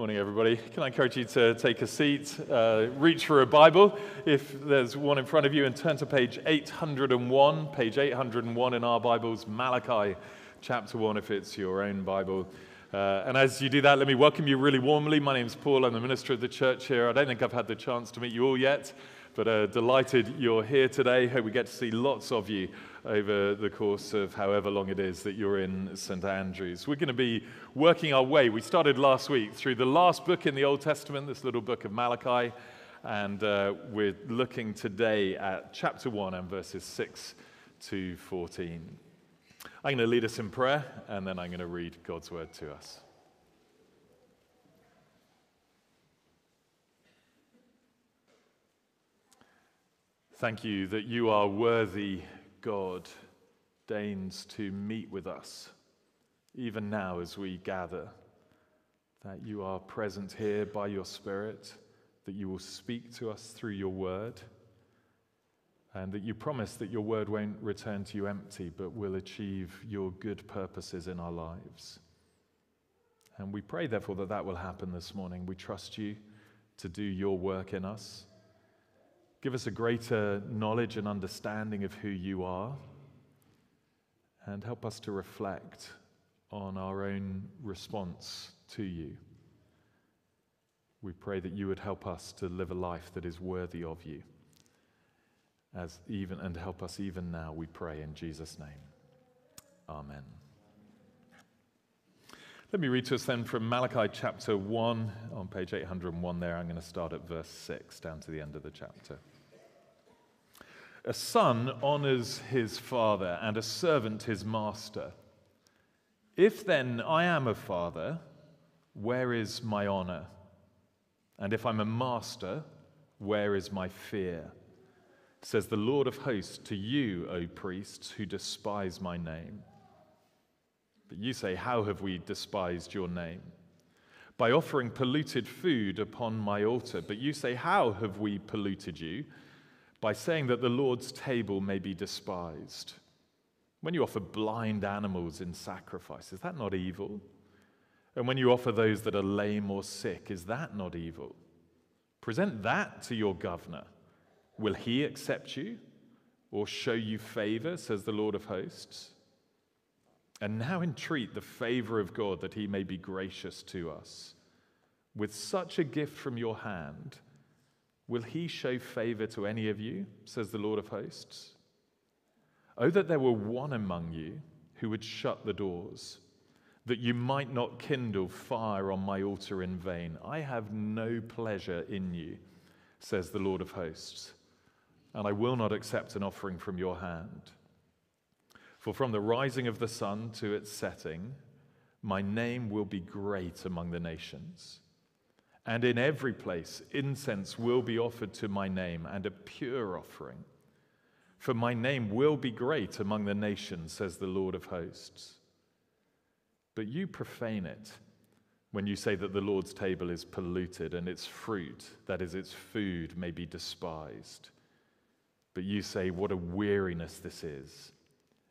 Morning, everybody. Can I encourage you to take a seat, uh, reach for a Bible if there's one in front of you, and turn to page 801, page 801 in our Bibles, Malachi chapter 1, if it's your own Bible. Uh, and as you do that, let me welcome you really warmly. My name's Paul. I'm the minister of the church here. I don't think I've had the chance to meet you all yet, but uh, delighted you're here today. Hope we get to see lots of you over the course of however long it is that you're in St. Andrews. We're going to be working our way. We started last week through the last book in the Old Testament, this little book of Malachi, and uh, we're looking today at chapter 1 and verses 6 to 14. I'm going to lead us in prayer, and then I'm going to read God's word to us. Thank you that you are worthy God deigns to meet with us, even now as we gather, that you are present here by your Spirit, that you will speak to us through your word, and that you promise that your word won't return to you empty, but will achieve your good purposes in our lives. And we pray, therefore, that that will happen this morning. We trust you to do your work in us. Give us a greater knowledge and understanding of who you are. And help us to reflect on our own response to you. We pray that you would help us to live a life that is worthy of you. As even and help us even now, we pray in Jesus' name. Amen. Let me read to us then from Malachi chapter 1 on page 801 there. I'm going to start at verse 6 down to the end of the chapter. A son honors his father, and a servant his master. If then I am a father, where is my honor? And if I'm a master, where is my fear? Says the Lord of hosts to you, O priests, who despise my name. But you say, How have we despised your name? By offering polluted food upon my altar. But you say, How have we polluted you? By saying that the Lord's table may be despised. When you offer blind animals in sacrifice, is that not evil? And when you offer those that are lame or sick, is that not evil? Present that to your governor. Will he accept you or show you favor, says the Lord of hosts? And now entreat the favor of God that he may be gracious to us. With such a gift from your hand, Will he show favor to any of you, says the Lord of hosts? Oh, that there were one among you who would shut the doors, that you might not kindle fire on my altar in vain. I have no pleasure in you, says the Lord of hosts, and I will not accept an offering from your hand. For from the rising of the sun to its setting, my name will be great among the nations. And in every place, incense will be offered to my name and a pure offering. For my name will be great among the nations, says the Lord of hosts. But you profane it when you say that the Lord's table is polluted and its fruit, that is, its food, may be despised. But you say, What a weariness this is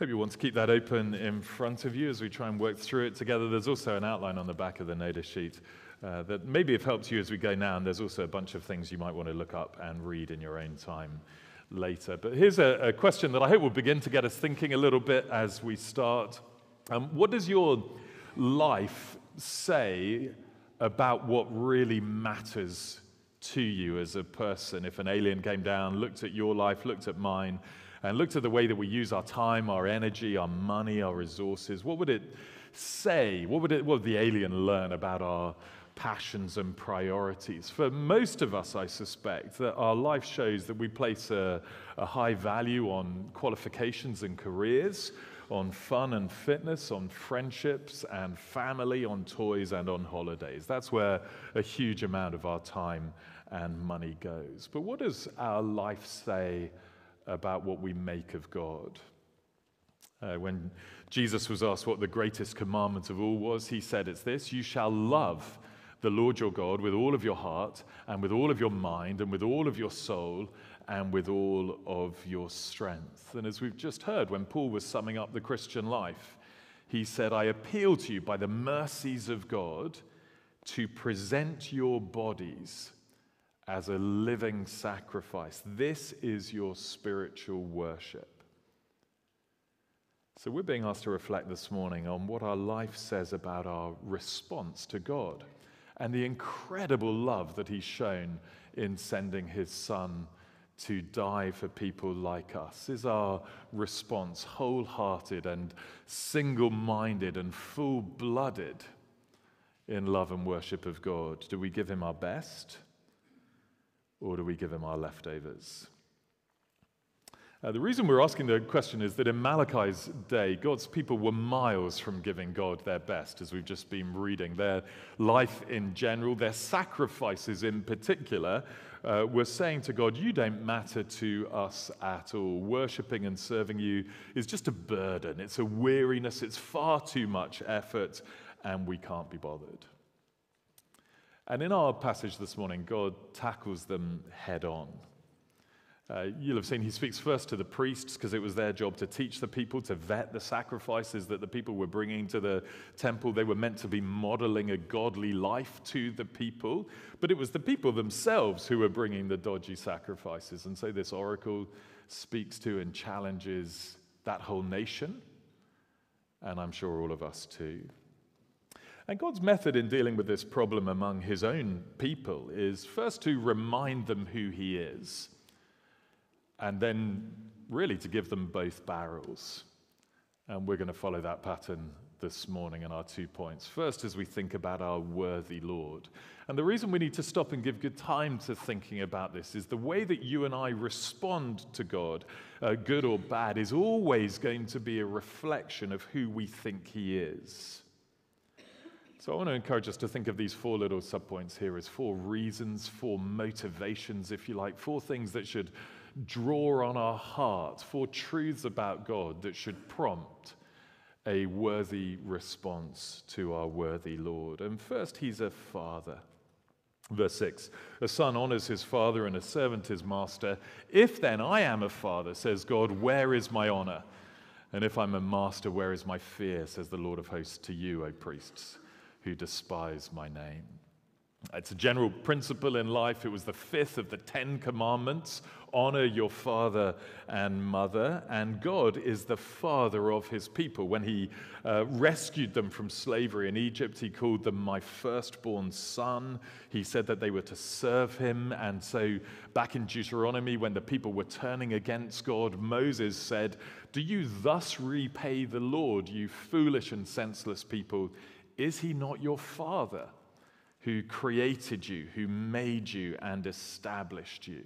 Hope you want to keep that open in front of you as we try and work through it together. There's also an outline on the back of the notice sheet uh, that maybe have helped you as we go now, and there's also a bunch of things you might want to look up and read in your own time later. But here's a, a question that I hope will begin to get us thinking a little bit as we start. Um, what does your life say about what really matters to you as a person? If an alien came down, looked at your life, looked at mine, and looked at the way that we use our time, our energy, our money, our resources, what would it say? What would, it, what would the alien learn about our passions and priorities? For most of us, I suspect that our life shows that we place a, a high value on qualifications and careers, on fun and fitness, on friendships and family, on toys and on holidays. That's where a huge amount of our time and money goes. But what does our life say about what we make of God? Uh, when Jesus was asked what the greatest commandment of all was, he said, It's this you shall love the Lord your God with all of your heart, and with all of your mind, and with all of your soul, and with all of your strength. And as we've just heard, when Paul was summing up the Christian life, he said, I appeal to you by the mercies of God to present your bodies as a living sacrifice. This is your spiritual worship. So, we're being asked to reflect this morning on what our life says about our response to God and the incredible love that He's shown in sending His Son to die for people like us? Is our response wholehearted and single minded and full blooded in love and worship of God? Do we give Him our best or do we give Him our leftovers? Uh, the reason we're asking the question is that in Malachi's day, God's people were miles from giving God their best, as we've just been reading. Their life in general, their sacrifices in particular, uh, were saying to God, You don't matter to us at all. Worshipping and serving you is just a burden, it's a weariness, it's far too much effort, and we can't be bothered. And in our passage this morning, God tackles them head on. Uh, you'll have seen he speaks first to the priests because it was their job to teach the people, to vet the sacrifices that the people were bringing to the temple. They were meant to be modeling a godly life to the people, but it was the people themselves who were bringing the dodgy sacrifices. And so this oracle speaks to and challenges that whole nation, and I'm sure all of us too. And God's method in dealing with this problem among his own people is first to remind them who he is and then really to give them both barrels. And we're going to follow that pattern this morning in our two points. First, as we think about our worthy Lord. And the reason we need to stop and give good time to thinking about this is the way that you and I respond to God, uh, good or bad, is always going to be a reflection of who we think He is. So I want to encourage us to think of these four little subpoints here as four reasons, four motivations, if you like, four things that should draw on our heart four truths about God that should prompt a worthy response to our worthy Lord. And first, he's a father. Verse 6 A son honors his father and a servant his master. If then I am a father, says God, where is my honor? And if I'm a master, where is my fear, says the Lord of hosts to you, O priests, who despise my name? It's a general principle in life. It was the fifth of the Ten Commandments honor your father and mother. And God is the father of his people. When he uh, rescued them from slavery in Egypt, he called them my firstborn son. He said that they were to serve him. And so, back in Deuteronomy, when the people were turning against God, Moses said, Do you thus repay the Lord, you foolish and senseless people? Is he not your father? who created you, who made you, and established you.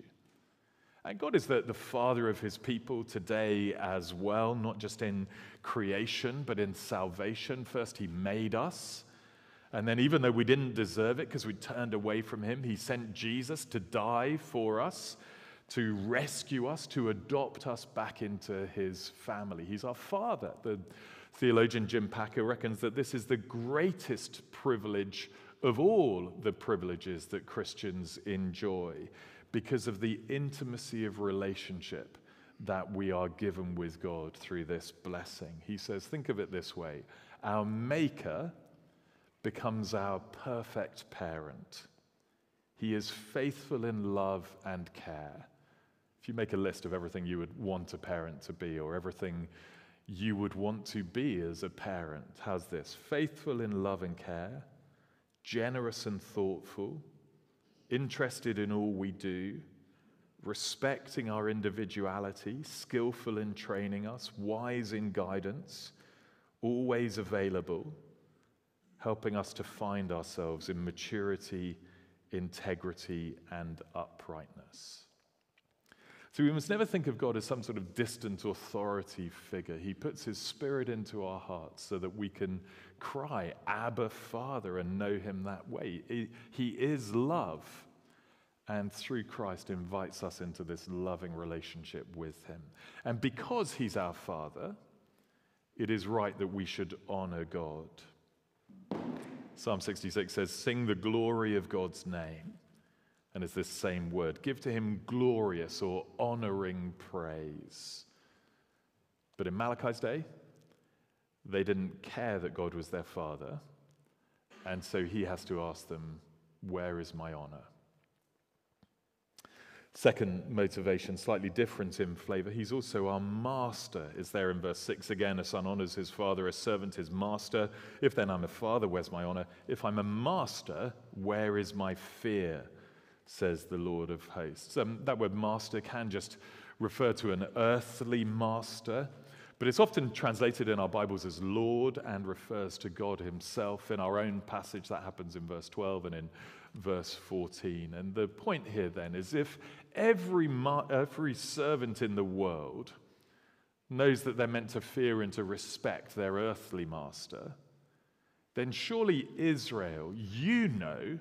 And God is the, the father of his people today as well, not just in creation, but in salvation. First, he made us. And then, even though we didn't deserve it because we turned away from him, he sent Jesus to die for us, to rescue us, to adopt us back into his family. He's our father. The theologian Jim Packer reckons that this is the greatest privilege of all the privileges that Christians enjoy because of the intimacy of relationship that we are given with God through this blessing. He says, think of it this way our Maker becomes our perfect parent. He is faithful in love and care. If you make a list of everything you would want a parent to be or everything you would want to be as a parent, how's this? Faithful in love and care generous and thoughtful, interested in all we do, respecting our individuality, skillful in training us, wise in guidance, always available, helping us to find ourselves in maturity, integrity, and uprightness. So we must never think of God as some sort of distant authority figure. He puts his spirit into our hearts so that we can cry, Abba, Father, and know him that way. He is love, and through Christ invites us into this loving relationship with him. And because he's our Father, it is right that we should honor God. Psalm 66 says, Sing the glory of God's name and it's this same word. Give to him glorious or honoring praise. But in Malachi's day, they didn't care that God was their father. And so he has to ask them, Where is my honor? Second motivation, slightly different in flavor. He's also our master, is there in verse 6 again. A son honors his father, a servant his master. If then I'm a father, where's my honor? If I'm a master, where is my fear? Says the Lord of hosts. Um, that word master can just refer to an earthly master, but it's often translated in our Bibles as Lord and refers to God Himself. In our own passage, that happens in verse 12 and in verse 14. And the point here then is if every, ma- every servant in the world knows that they're meant to fear and to respect their earthly master, then surely Israel, you know,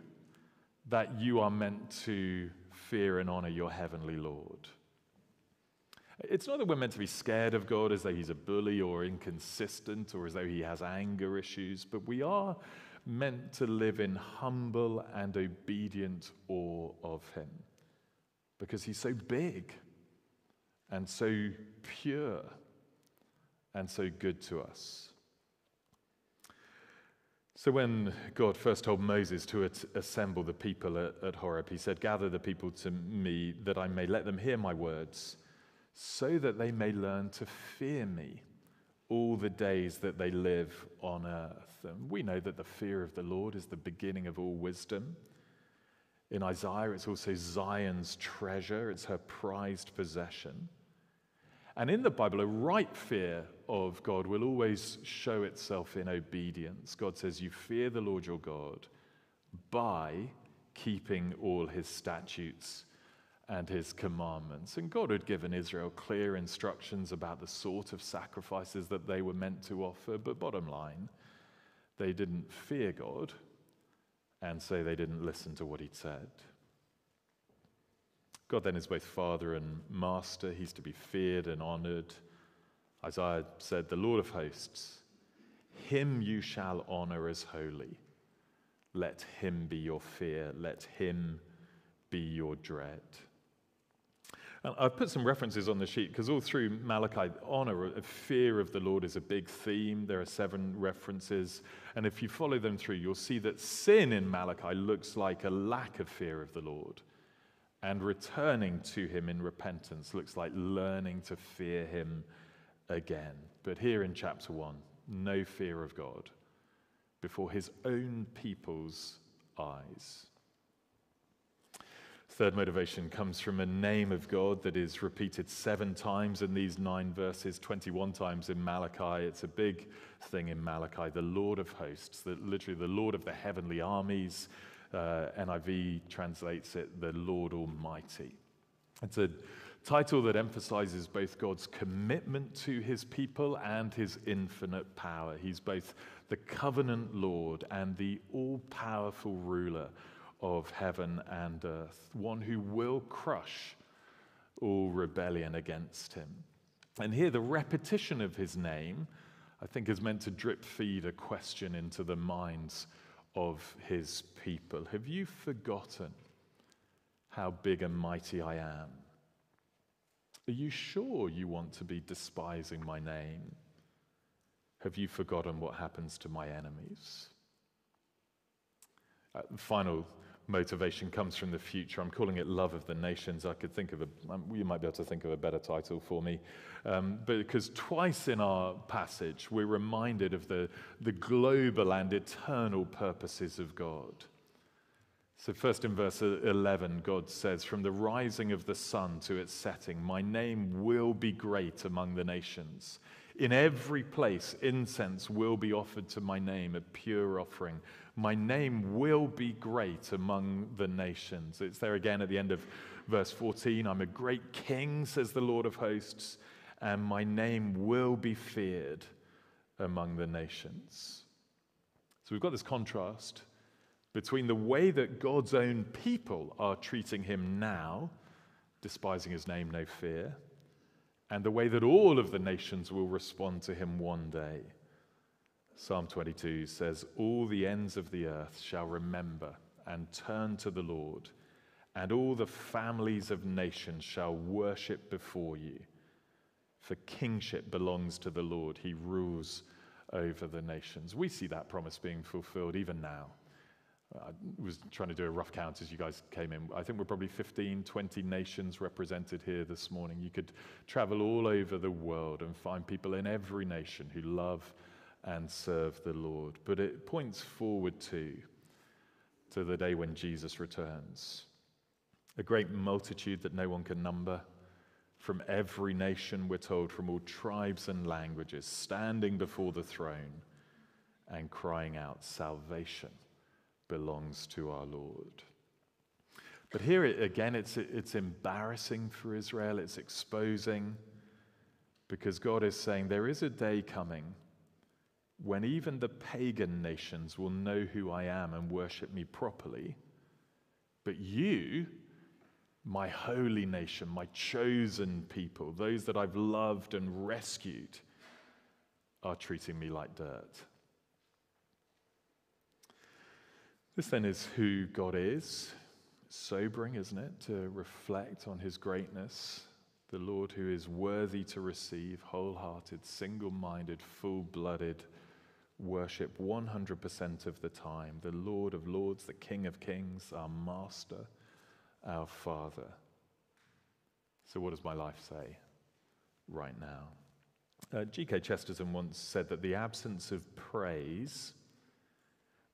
that you are meant to fear and honor your heavenly Lord. It's not that we're meant to be scared of God as though he's a bully or inconsistent or as though he has anger issues, but we are meant to live in humble and obedient awe of him because he's so big and so pure and so good to us. So, when God first told Moses to assemble the people at, at Horeb, he said, Gather the people to me that I may let them hear my words, so that they may learn to fear me all the days that they live on earth. And we know that the fear of the Lord is the beginning of all wisdom. In Isaiah, it's also Zion's treasure, it's her prized possession. And in the Bible, a right fear of God will always show itself in obedience. God says, You fear the Lord your God by keeping all his statutes and his commandments. And God had given Israel clear instructions about the sort of sacrifices that they were meant to offer, but bottom line, they didn't fear God, and so they didn't listen to what he'd said. God then is both Father and Master. He's to be feared and honored. Isaiah said, The Lord of hosts, him you shall honor as holy. Let him be your fear. Let him be your dread. And I've put some references on the sheet because all through Malachi, honor, fear of the Lord is a big theme. There are seven references. And if you follow them through, you'll see that sin in Malachi looks like a lack of fear of the Lord. And returning to him in repentance looks like learning to fear him again. But here in chapter 1, no fear of God before his own people's eyes. Third motivation comes from a name of God that is repeated seven times in these nine verses, 21 times in Malachi. It's a big thing in Malachi, the Lord of hosts, the, literally the Lord of the heavenly armies, uh, NIV translates it, the Lord Almighty. It's a title that emphasizes both God's commitment to his people and his infinite power. He's both the covenant Lord and the all powerful ruler of heaven and earth, one who will crush all rebellion against him. And here, the repetition of his name, I think, is meant to drip feed a question into the minds of his people. Have you forgotten how big and mighty I am? Are you sure you want to be despising my name? Have you forgotten what happens to my enemies? Uh, final motivation comes from the future. I'm calling it Love of the Nations. I could think of a, um, you might be able to think of a better title for me. Um, because twice in our passage, we're reminded of the, the global and eternal purposes of God. So, first in verse 11, God says, From the rising of the sun to its setting, my name will be great among the nations. In every place, incense will be offered to my name, a pure offering. My name will be great among the nations. It's there again at the end of Verse 14 I'm a great king, says the Lord of hosts, and my name will be feared among the nations. So we've got this contrast between the way that God's own people are treating him now, despising his name, no fear, and the way that all of the nations will respond to him one day. Psalm 22 says, All the ends of the earth shall remember and turn to the Lord, and all the families of nations shall worship before you. For kingship belongs to the Lord, he rules over the nations. We see that promise being fulfilled even now. I was trying to do a rough count as you guys came in. I think we're probably 15, 20 nations represented here this morning. You could travel all over the world and find people in every nation who love and serve the Lord. But it points forward to, to the day when Jesus returns. A great multitude that no one can number from every nation, we're told, from all tribes and languages, standing before the throne and crying out, Salvation belongs to our Lord. But here again, it's, it's embarrassing for Israel, it's exposing, because God is saying there is a day coming when even the pagan nations will know who I am and worship me properly. But you, my holy nation, my chosen people, those that I've loved and rescued, are treating me like dirt. This then is who God is. Sobering, isn't it, to reflect on his greatness, the Lord who is worthy to receive wholehearted, single minded, full blooded worship 100% of the time. The Lord of Lords, the King of Kings, our Master, our Father. So, what does my life say right now? Uh, G.K. Chesterton once said that the absence of praise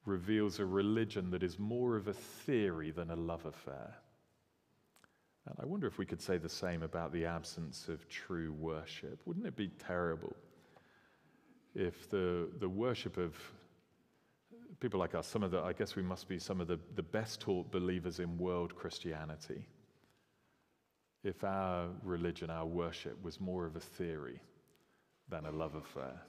reveals a religion that is more of a theory than a love affair. And I wonder if we could say the same about the absence of true worship. Wouldn't it be terrible if the, the worship of people like us, some of the, I guess we must be some of the, the best taught believers in world Christianity, if our religion, our worship was more of a theory than a love affair?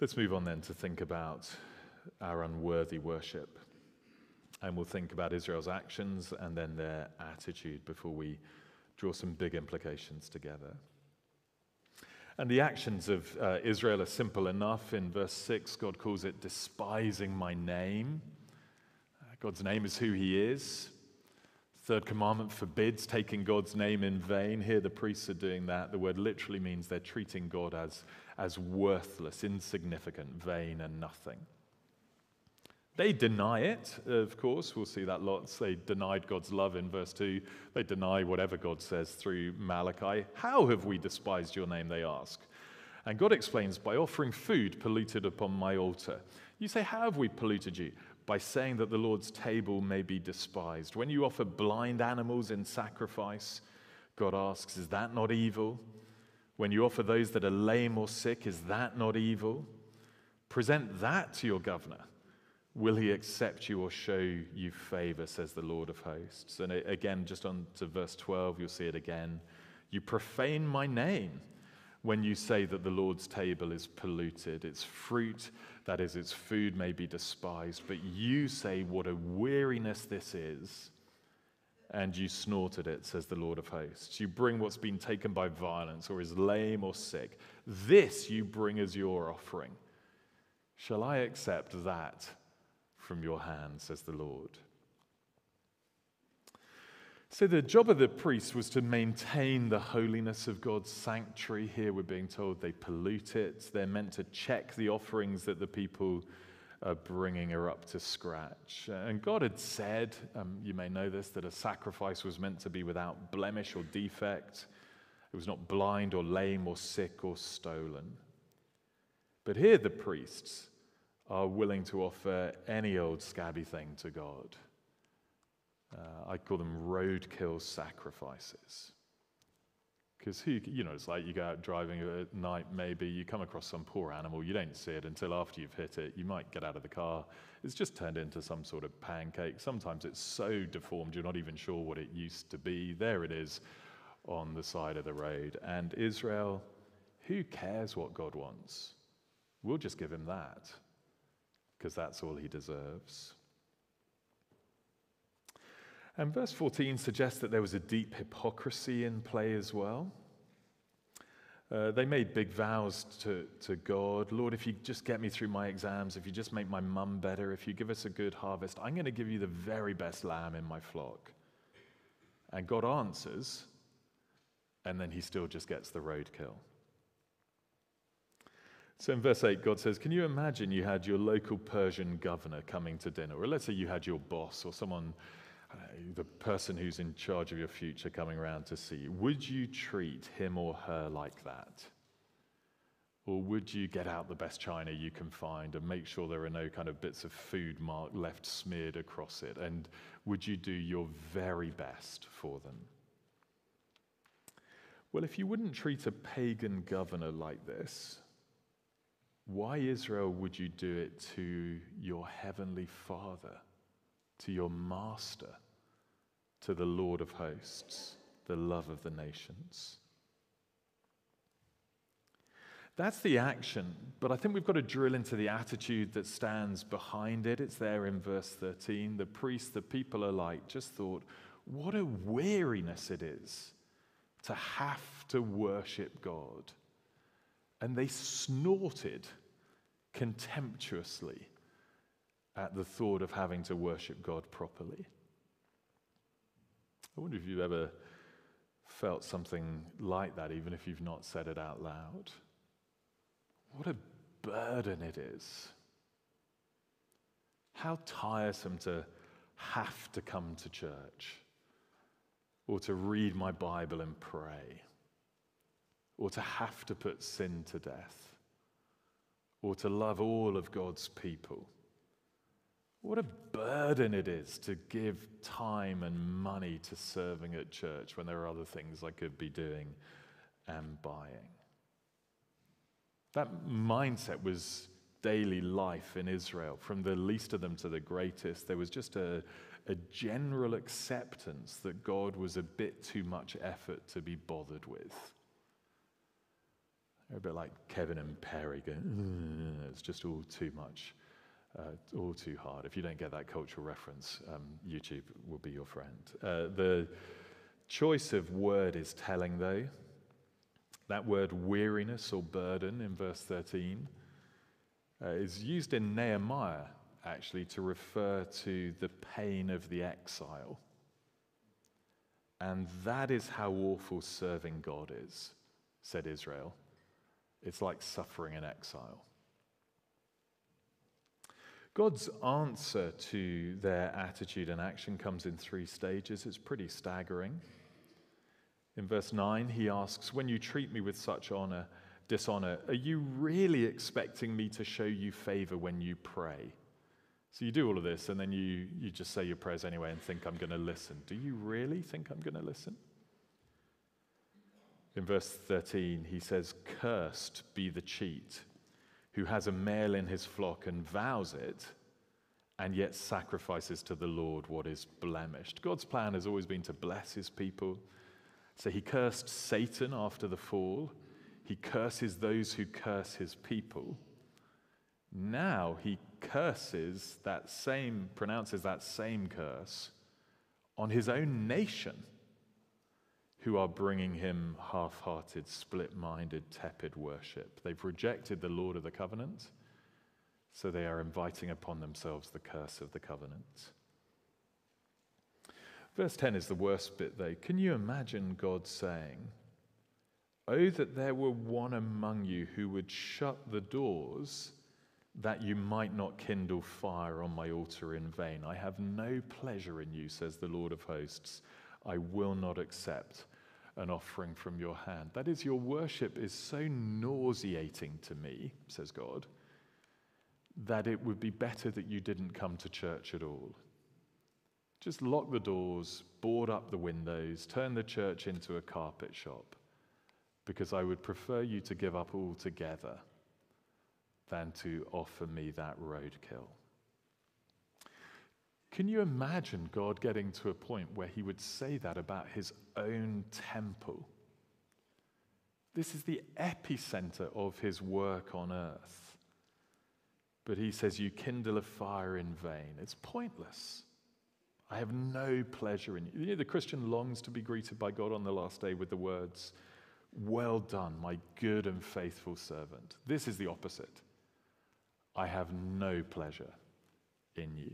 Let's move on then to think about our unworthy worship. And we'll think about Israel's actions and then their attitude before we draw some big implications together. And the actions of uh, Israel are simple enough. In verse 6, God calls it despising my name. Uh, God's name is who he is. Third commandment forbids taking God's name in vain. Here, the priests are doing that. The word literally means they're treating God as, as worthless, insignificant, vain, and nothing. They deny it, of course. We'll see that lots. They denied God's love in verse 2. They deny whatever God says through Malachi. How have we despised your name, they ask. And God explains by offering food polluted upon my altar. You say, How have we polluted you? By saying that the Lord's table may be despised. When you offer blind animals in sacrifice, God asks, Is that not evil? When you offer those that are lame or sick, is that not evil? Present that to your governor. Will he accept you or show you favor, says the Lord of hosts? And again, just on to verse 12, you'll see it again. You profane my name when you say that the Lord's table is polluted, its fruit, that is, its food, may be despised, but you say, What a weariness this is, and you snort at it, says the Lord of hosts. You bring what's been taken by violence or is lame or sick. This you bring as your offering. Shall I accept that from your hand, says the Lord? So, the job of the priest was to maintain the holiness of God's sanctuary. Here we're being told they pollute it. They're meant to check the offerings that the people are bringing are up to scratch. And God had said, um, you may know this, that a sacrifice was meant to be without blemish or defect. It was not blind or lame or sick or stolen. But here the priests are willing to offer any old scabby thing to God. Uh, I call them roadkill sacrifices. Because who, you know, it's like you go out driving at night, maybe you come across some poor animal, you don't see it until after you've hit it. You might get out of the car, it's just turned into some sort of pancake. Sometimes it's so deformed, you're not even sure what it used to be. There it is on the side of the road. And Israel, who cares what God wants? We'll just give him that, because that's all he deserves. And verse 14 suggests that there was a deep hypocrisy in play as well. Uh, they made big vows to, to God Lord, if you just get me through my exams, if you just make my mum better, if you give us a good harvest, I'm going to give you the very best lamb in my flock. And God answers, and then he still just gets the roadkill. So in verse 8, God says, Can you imagine you had your local Persian governor coming to dinner? Or let's say you had your boss or someone Uh, the person who's in charge of your future coming around to see you, would you treat him or her like that? Or would you get out the best china you can find and make sure there are no kind of bits of food mark left smeared across it? And would you do your very best for them? Well, if you wouldn't treat a pagan governor like this, why, Israel, would you do it to your heavenly Father? To your master, to the Lord of hosts, the love of the nations. That's the action, but I think we've got to drill into the attitude that stands behind it. It's there in verse 13. The priests, the people alike, just thought, what a weariness it is to have to worship God. And they snorted contemptuously at the thought of having to worship God properly. I wonder if you've ever felt something like that, even if you've not said it out loud. What a burden it is. How tiresome to have to come to church, or to read my Bible and pray, or to have to put sin to death, or to love all of God's people what a burden it is to give time and money to serving at church when there are other things I could be doing and buying. That mindset was daily life in Israel, from the least of them to the greatest. There was just a, a general acceptance that God was a bit too much effort to be bothered with. They're a bit like Kevin and Perry going, it's just all too much uh, all too hard. If you don't get that cultural reference, um, YouTube will be your friend. Uh, the choice of word is telling, though. That word weariness or burden in verse 13 uh, is used in Nehemiah actually to refer to the pain of the exile. And that is how awful serving God is, said Israel. It's like suffering in exile. God's answer to their attitude and action comes in three stages. It's pretty staggering. In verse 9, he asks, When you treat me with such honor, dishonor, are you really expecting me to show you favor when you pray? So you do all of this and then you, you just say your prayers anyway and think, I'm going to listen. Do you really think I'm going to listen? In verse 13, he says, Cursed be the cheat who has a male in his flock and vows it, and yet sacrifices to the Lord what is blemished. God's plan has always been to bless his people. So he cursed Satan after the fall, he curses those who curse his people. Now he curses that same, pronounces that same curse on his own nation who are bringing him half hearted, split minded, tepid worship. They've rejected the Lord of the covenant, so they are inviting upon themselves the curse of the covenant. Verse 10 is the worst bit, though. Can you imagine God saying, Oh, that there were one among you who would shut the doors that you might not kindle fire on my altar in vain. I have no pleasure in you, says the Lord of hosts. I will not accept an offering from your hand. That is, your worship is so nauseating to me, says God, that it would be better that you didn't come to church at all. Just lock the doors, board up the windows, turn the church into a carpet shop, because I would prefer you to give up altogether than to offer me that roadkill. Can you imagine God getting to a point where he would say that about his own temple? This is the epicenter of his work on earth. But he says, You kindle a fire in vain. It's pointless. I have no pleasure in you. you know, the Christian longs to be greeted by God on the last day with the words, Well done, my good and faithful servant. This is the opposite. I have no pleasure in you.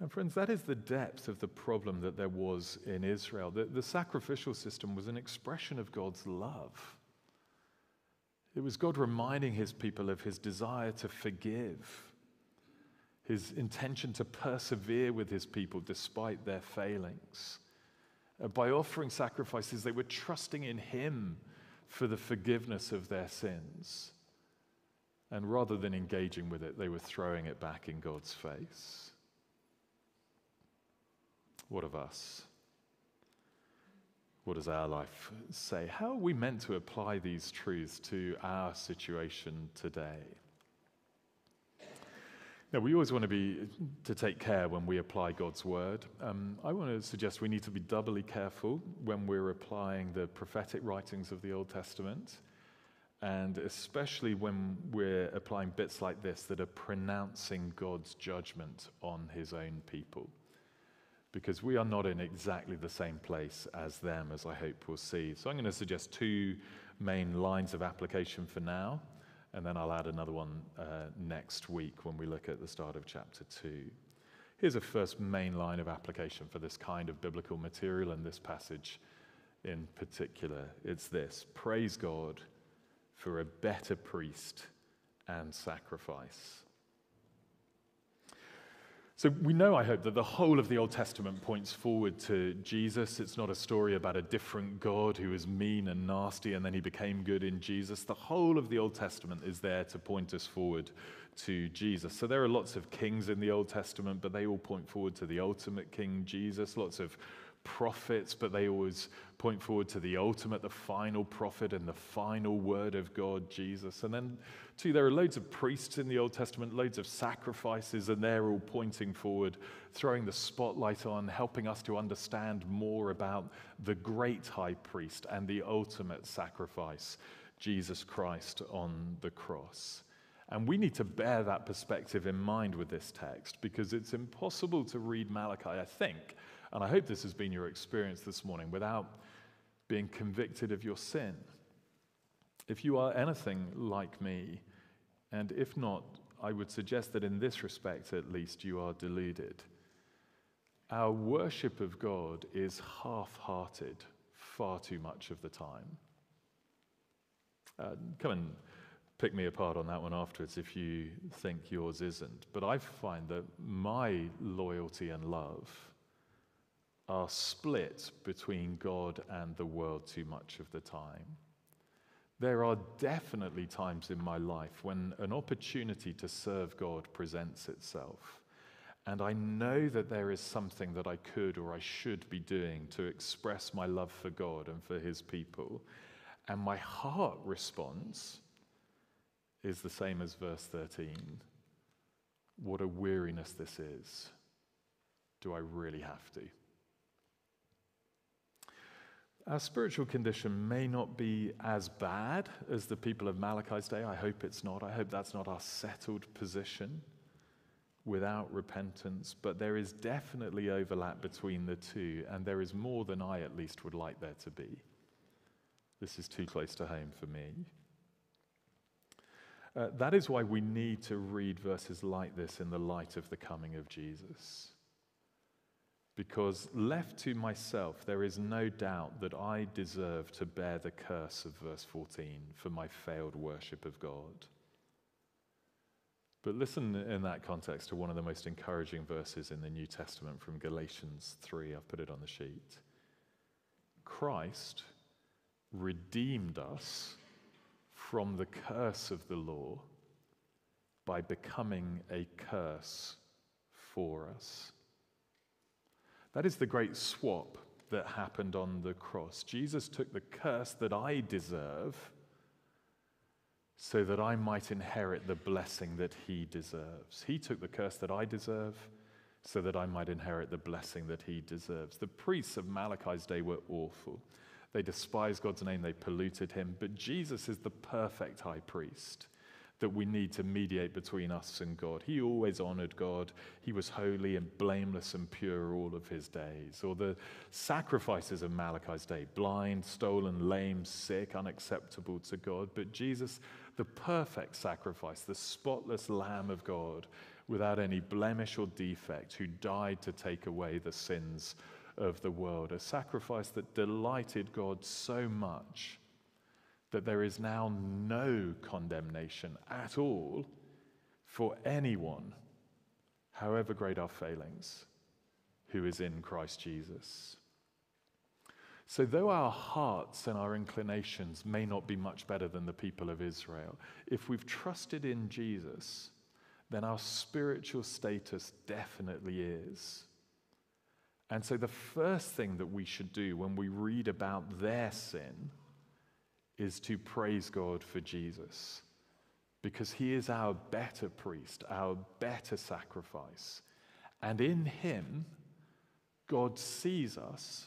And, friends, that is the depth of the problem that there was in Israel. The, the, sacrificial system was an expression of God's love. It was God reminding his people of his desire to forgive, his intention to persevere with his people despite their failings. Uh, by offering sacrifices, they were trusting in him for the forgiveness of their sins. And rather than engaging with it, they were throwing it back in God's face. What of us? What does our life say? How are we meant to apply these truths to our situation today? Now, we always want to be to take care when we apply God's word. Um, I want to suggest we need to be doubly careful when we're applying the prophetic writings of the Old Testament, and especially when we're applying bits like this that are pronouncing God's judgment on His own people because we are not in exactly the same place as them, as I hope we'll see. So I'm going to suggest two main lines of application for now, and then I'll add another one uh, next week when we look at the start of chapter 2. Here's a first main line of application for this kind of biblical material in this passage in particular. It's this Praise God for a better priest and sacrifice. So we know, I hope, that the whole of the Old Testament points forward to Jesus. It's not a story about a different God who was mean and nasty and then he became good in Jesus. The whole of the Old Testament is there to point us forward to Jesus. So there are lots of kings in the Old Testament, but they all point forward to the ultimate King, Jesus. Lots of prophets, but they always point forward to the ultimate, the final prophet, and the final word of God, Jesus. And then, too, there are loads of priests in the Old Testament, loads of sacrifices, and they're all pointing forward, throwing the spotlight on, helping us to understand more about the great high priest and the ultimate sacrifice, Jesus Christ on the cross. And we need to bear that perspective in mind with this text because it's impossible to read Malachi, I think, and I hope this has been your experience this morning without being convicted of your sin. If you are anything like me, and if not, I would suggest that in this respect at least you are deluded. Our worship of God is half hearted far too much of the time. Uh, come and pick me apart on that one afterwards if you think yours isn't. But I find that my loyalty and love are split between God and the world too much of the time. There are definitely times in my life when an opportunity to serve God presents itself. And I know that there is something that I could or I should be doing to express my love for God and for His people. And my heart response is the same as verse 13. What a weariness this is. Do I really have to? Our spiritual condition may not be as bad as the people of Malachi's day. I hope it's not. I hope that's not our settled position without repentance. But there is definitely overlap between the two, and there is more than I at least would like there to be. This is too close to home for me. Uh, that is why we need to read verses like this in the light of the coming of Jesus because left to myself, there is no doubt that I deserve to bear the curse of verse 14 for my failed worship of God. But listen in that context to one of the most encouraging verses in the New Testament from Galatians 3. I've put it on the sheet. Christ redeemed us from the curse of the law by becoming a curse for us. That is the great swap that happened on the cross. Jesus took the curse that I deserve so that I might inherit the blessing that he deserves. He took the curse that I deserve so that I might inherit the blessing that he deserves. The priests of Malachi's day were awful. They despised God's name, they polluted him, but Jesus is the perfect high priest that we need to mediate between us and God. He always honored God. He was holy and blameless and pure all of his days. Or the sacrifices of Malachi's day blind, stolen, lame, sick, unacceptable to God. But Jesus, the perfect sacrifice, the spotless Lamb of God, without any blemish or defect, who died to take away the sins of the world. A sacrifice that delighted God so much that there is now no condemnation at all for anyone, however great our failings, who is in Christ Jesus. So, though our hearts and our inclinations may not be much better than the people of Israel, if we've trusted in Jesus, then our spiritual status definitely is. And so, the first thing that we should do when we read about their sin is to praise God for Jesus because he is our better priest, our better sacrifice. And in him, God sees us,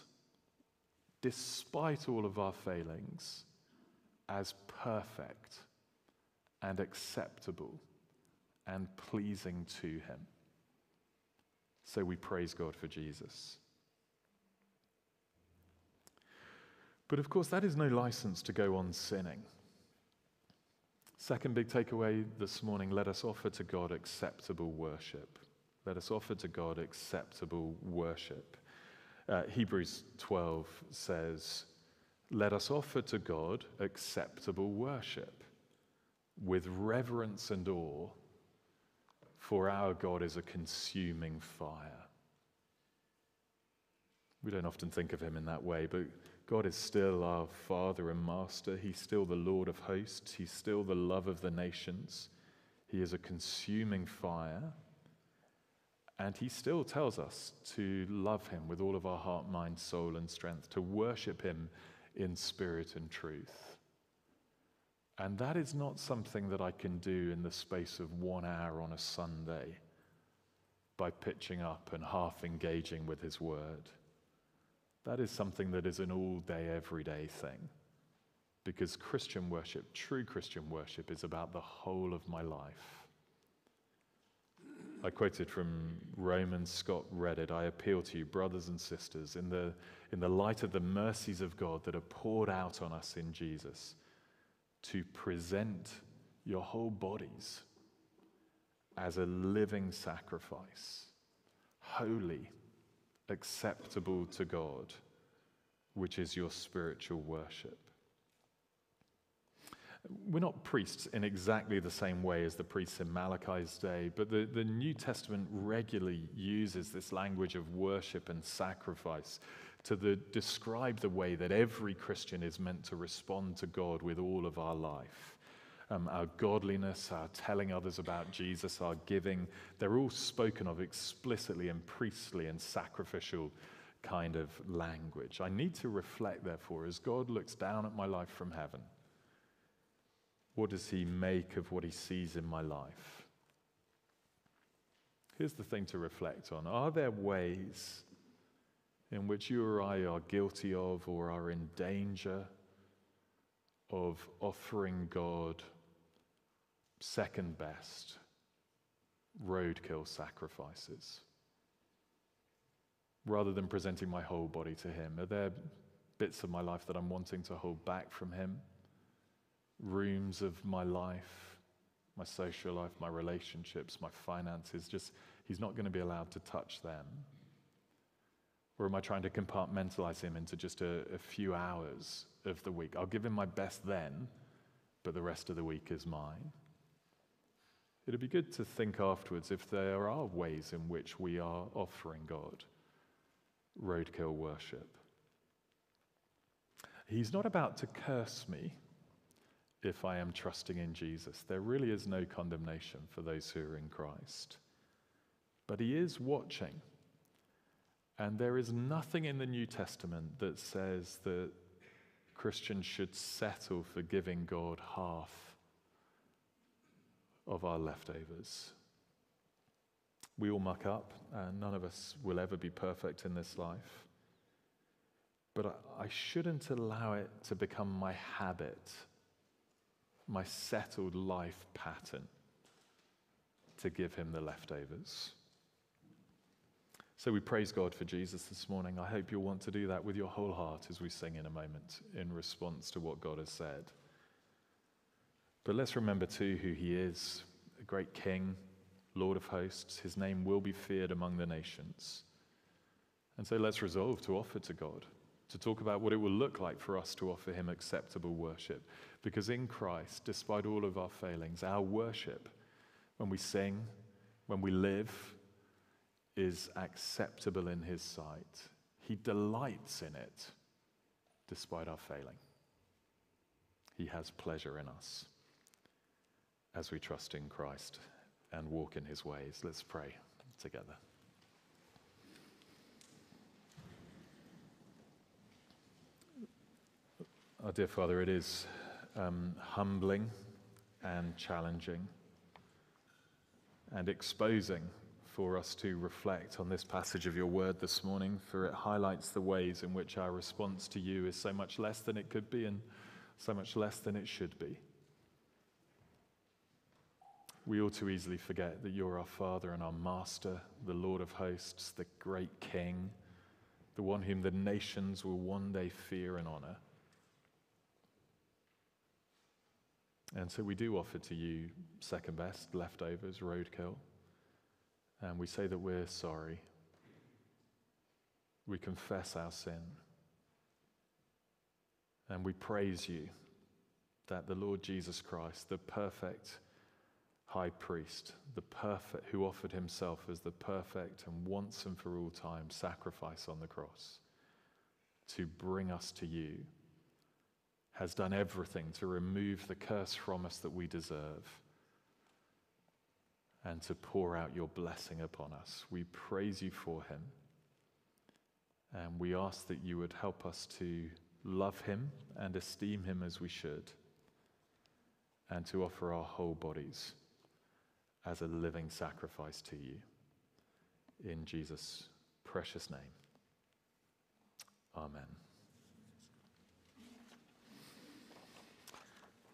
despite all of our failings, as perfect and acceptable and pleasing to him. So we praise God for Jesus. But of course, that is no license to go on sinning. Second big takeaway this morning let us offer to God acceptable worship. Let us offer to God acceptable worship. Uh, Hebrews 12 says, Let us offer to God acceptable worship with reverence and awe, for our God is a consuming fire. We don't often think of him in that way, but God is still our Father and Master. He's still the Lord of hosts. He's still the love of the nations. He is a consuming fire. And He still tells us to love Him with all of our heart, mind, soul, and strength, to worship Him in spirit and truth. And that is not something that I can do in the space of one hour on a Sunday by pitching up and half engaging with His Word. That is something that is an all day, everyday thing. Because Christian worship, true Christian worship, is about the whole of my life. I quoted from Romans, Scott read it. I appeal to you, brothers and sisters, in the, in the light of the mercies of God that are poured out on us in Jesus, to present your whole bodies as a living sacrifice, holy, acceptable to God, which is your spiritual worship. We're not priests in exactly the same way as the priests in Malachi's day, but the, the New Testament regularly uses this language of worship and sacrifice to the, describe the way that every Christian is meant to respond to God with all of our life um, our godliness, our telling others about Jesus, our giving, they're all spoken of explicitly in priestly and sacrificial kind of language. I need to reflect, therefore, as God looks down at my life from heaven, what does he make of what he sees in my life? Here's the thing to reflect on Are there ways in which you or I are guilty of or are in danger of offering God second best roadkill sacrifices rather than presenting my whole body to Him? Are there bits of my life that I'm wanting to hold back from Him? Rooms of my life, my social life, my relationships, my finances, just He's not going to be allowed to touch them? Or am I trying to compartmentalize Him into just a, a few hours of the week? I'll give Him my best then, but the rest of the week is mine. It'd be good to think afterwards if there are ways in which we are offering God roadkill worship. He's not about to curse me if I am trusting in Jesus. There really is no condemnation for those who are in Christ. But He is watching. And there is nothing in the New Testament that says that Christians should settle for giving God half of our leftovers. We all muck up, and none of us will ever be perfect in this life. But I, I shouldn't allow it to become my habit, my settled life pattern, to give him the leftovers. So we praise God for Jesus this morning. I hope you'll want to do that with your whole heart as we sing in a moment in response to what God has said. But let's remember too who he is a great king, Lord of hosts. His name will be feared among the nations. And so let's resolve to offer to God, to talk about what it will look like for us to offer him acceptable worship. Because in Christ, despite all of our failings, our worship, when we sing, when we live, is acceptable in his sight. He delights in it despite our failing. He has pleasure in us as we trust in Christ and walk in his ways. Let's pray together. Our dear Father, it is um, humbling and challenging and exposing for us to reflect on this passage of your word this morning, for it highlights the ways in which our response to you is so much less than it could be and so much less than it should be. We all too easily forget that you're our Father and our Master, the Lord of hosts, the great King, the one whom the nations will one day fear and honor. And so we do offer to you second best, leftovers, roadkill. And we say that we're sorry. We confess our sin. And we praise you that the Lord Jesus Christ, the perfect high priest, the perfect who offered himself as the perfect and once and for all time sacrifice on the cross to bring us to you, has done everything to remove the curse from us that we deserve and to pour out your blessing upon us. We praise you for him. And we ask that you would help us to love him and esteem him as we should, and to offer our whole bodies as a living sacrifice to you. In Jesus' precious name. Amen.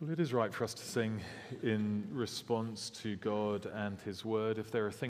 Well, it is right for us to sing in response to God and His Word. If there are things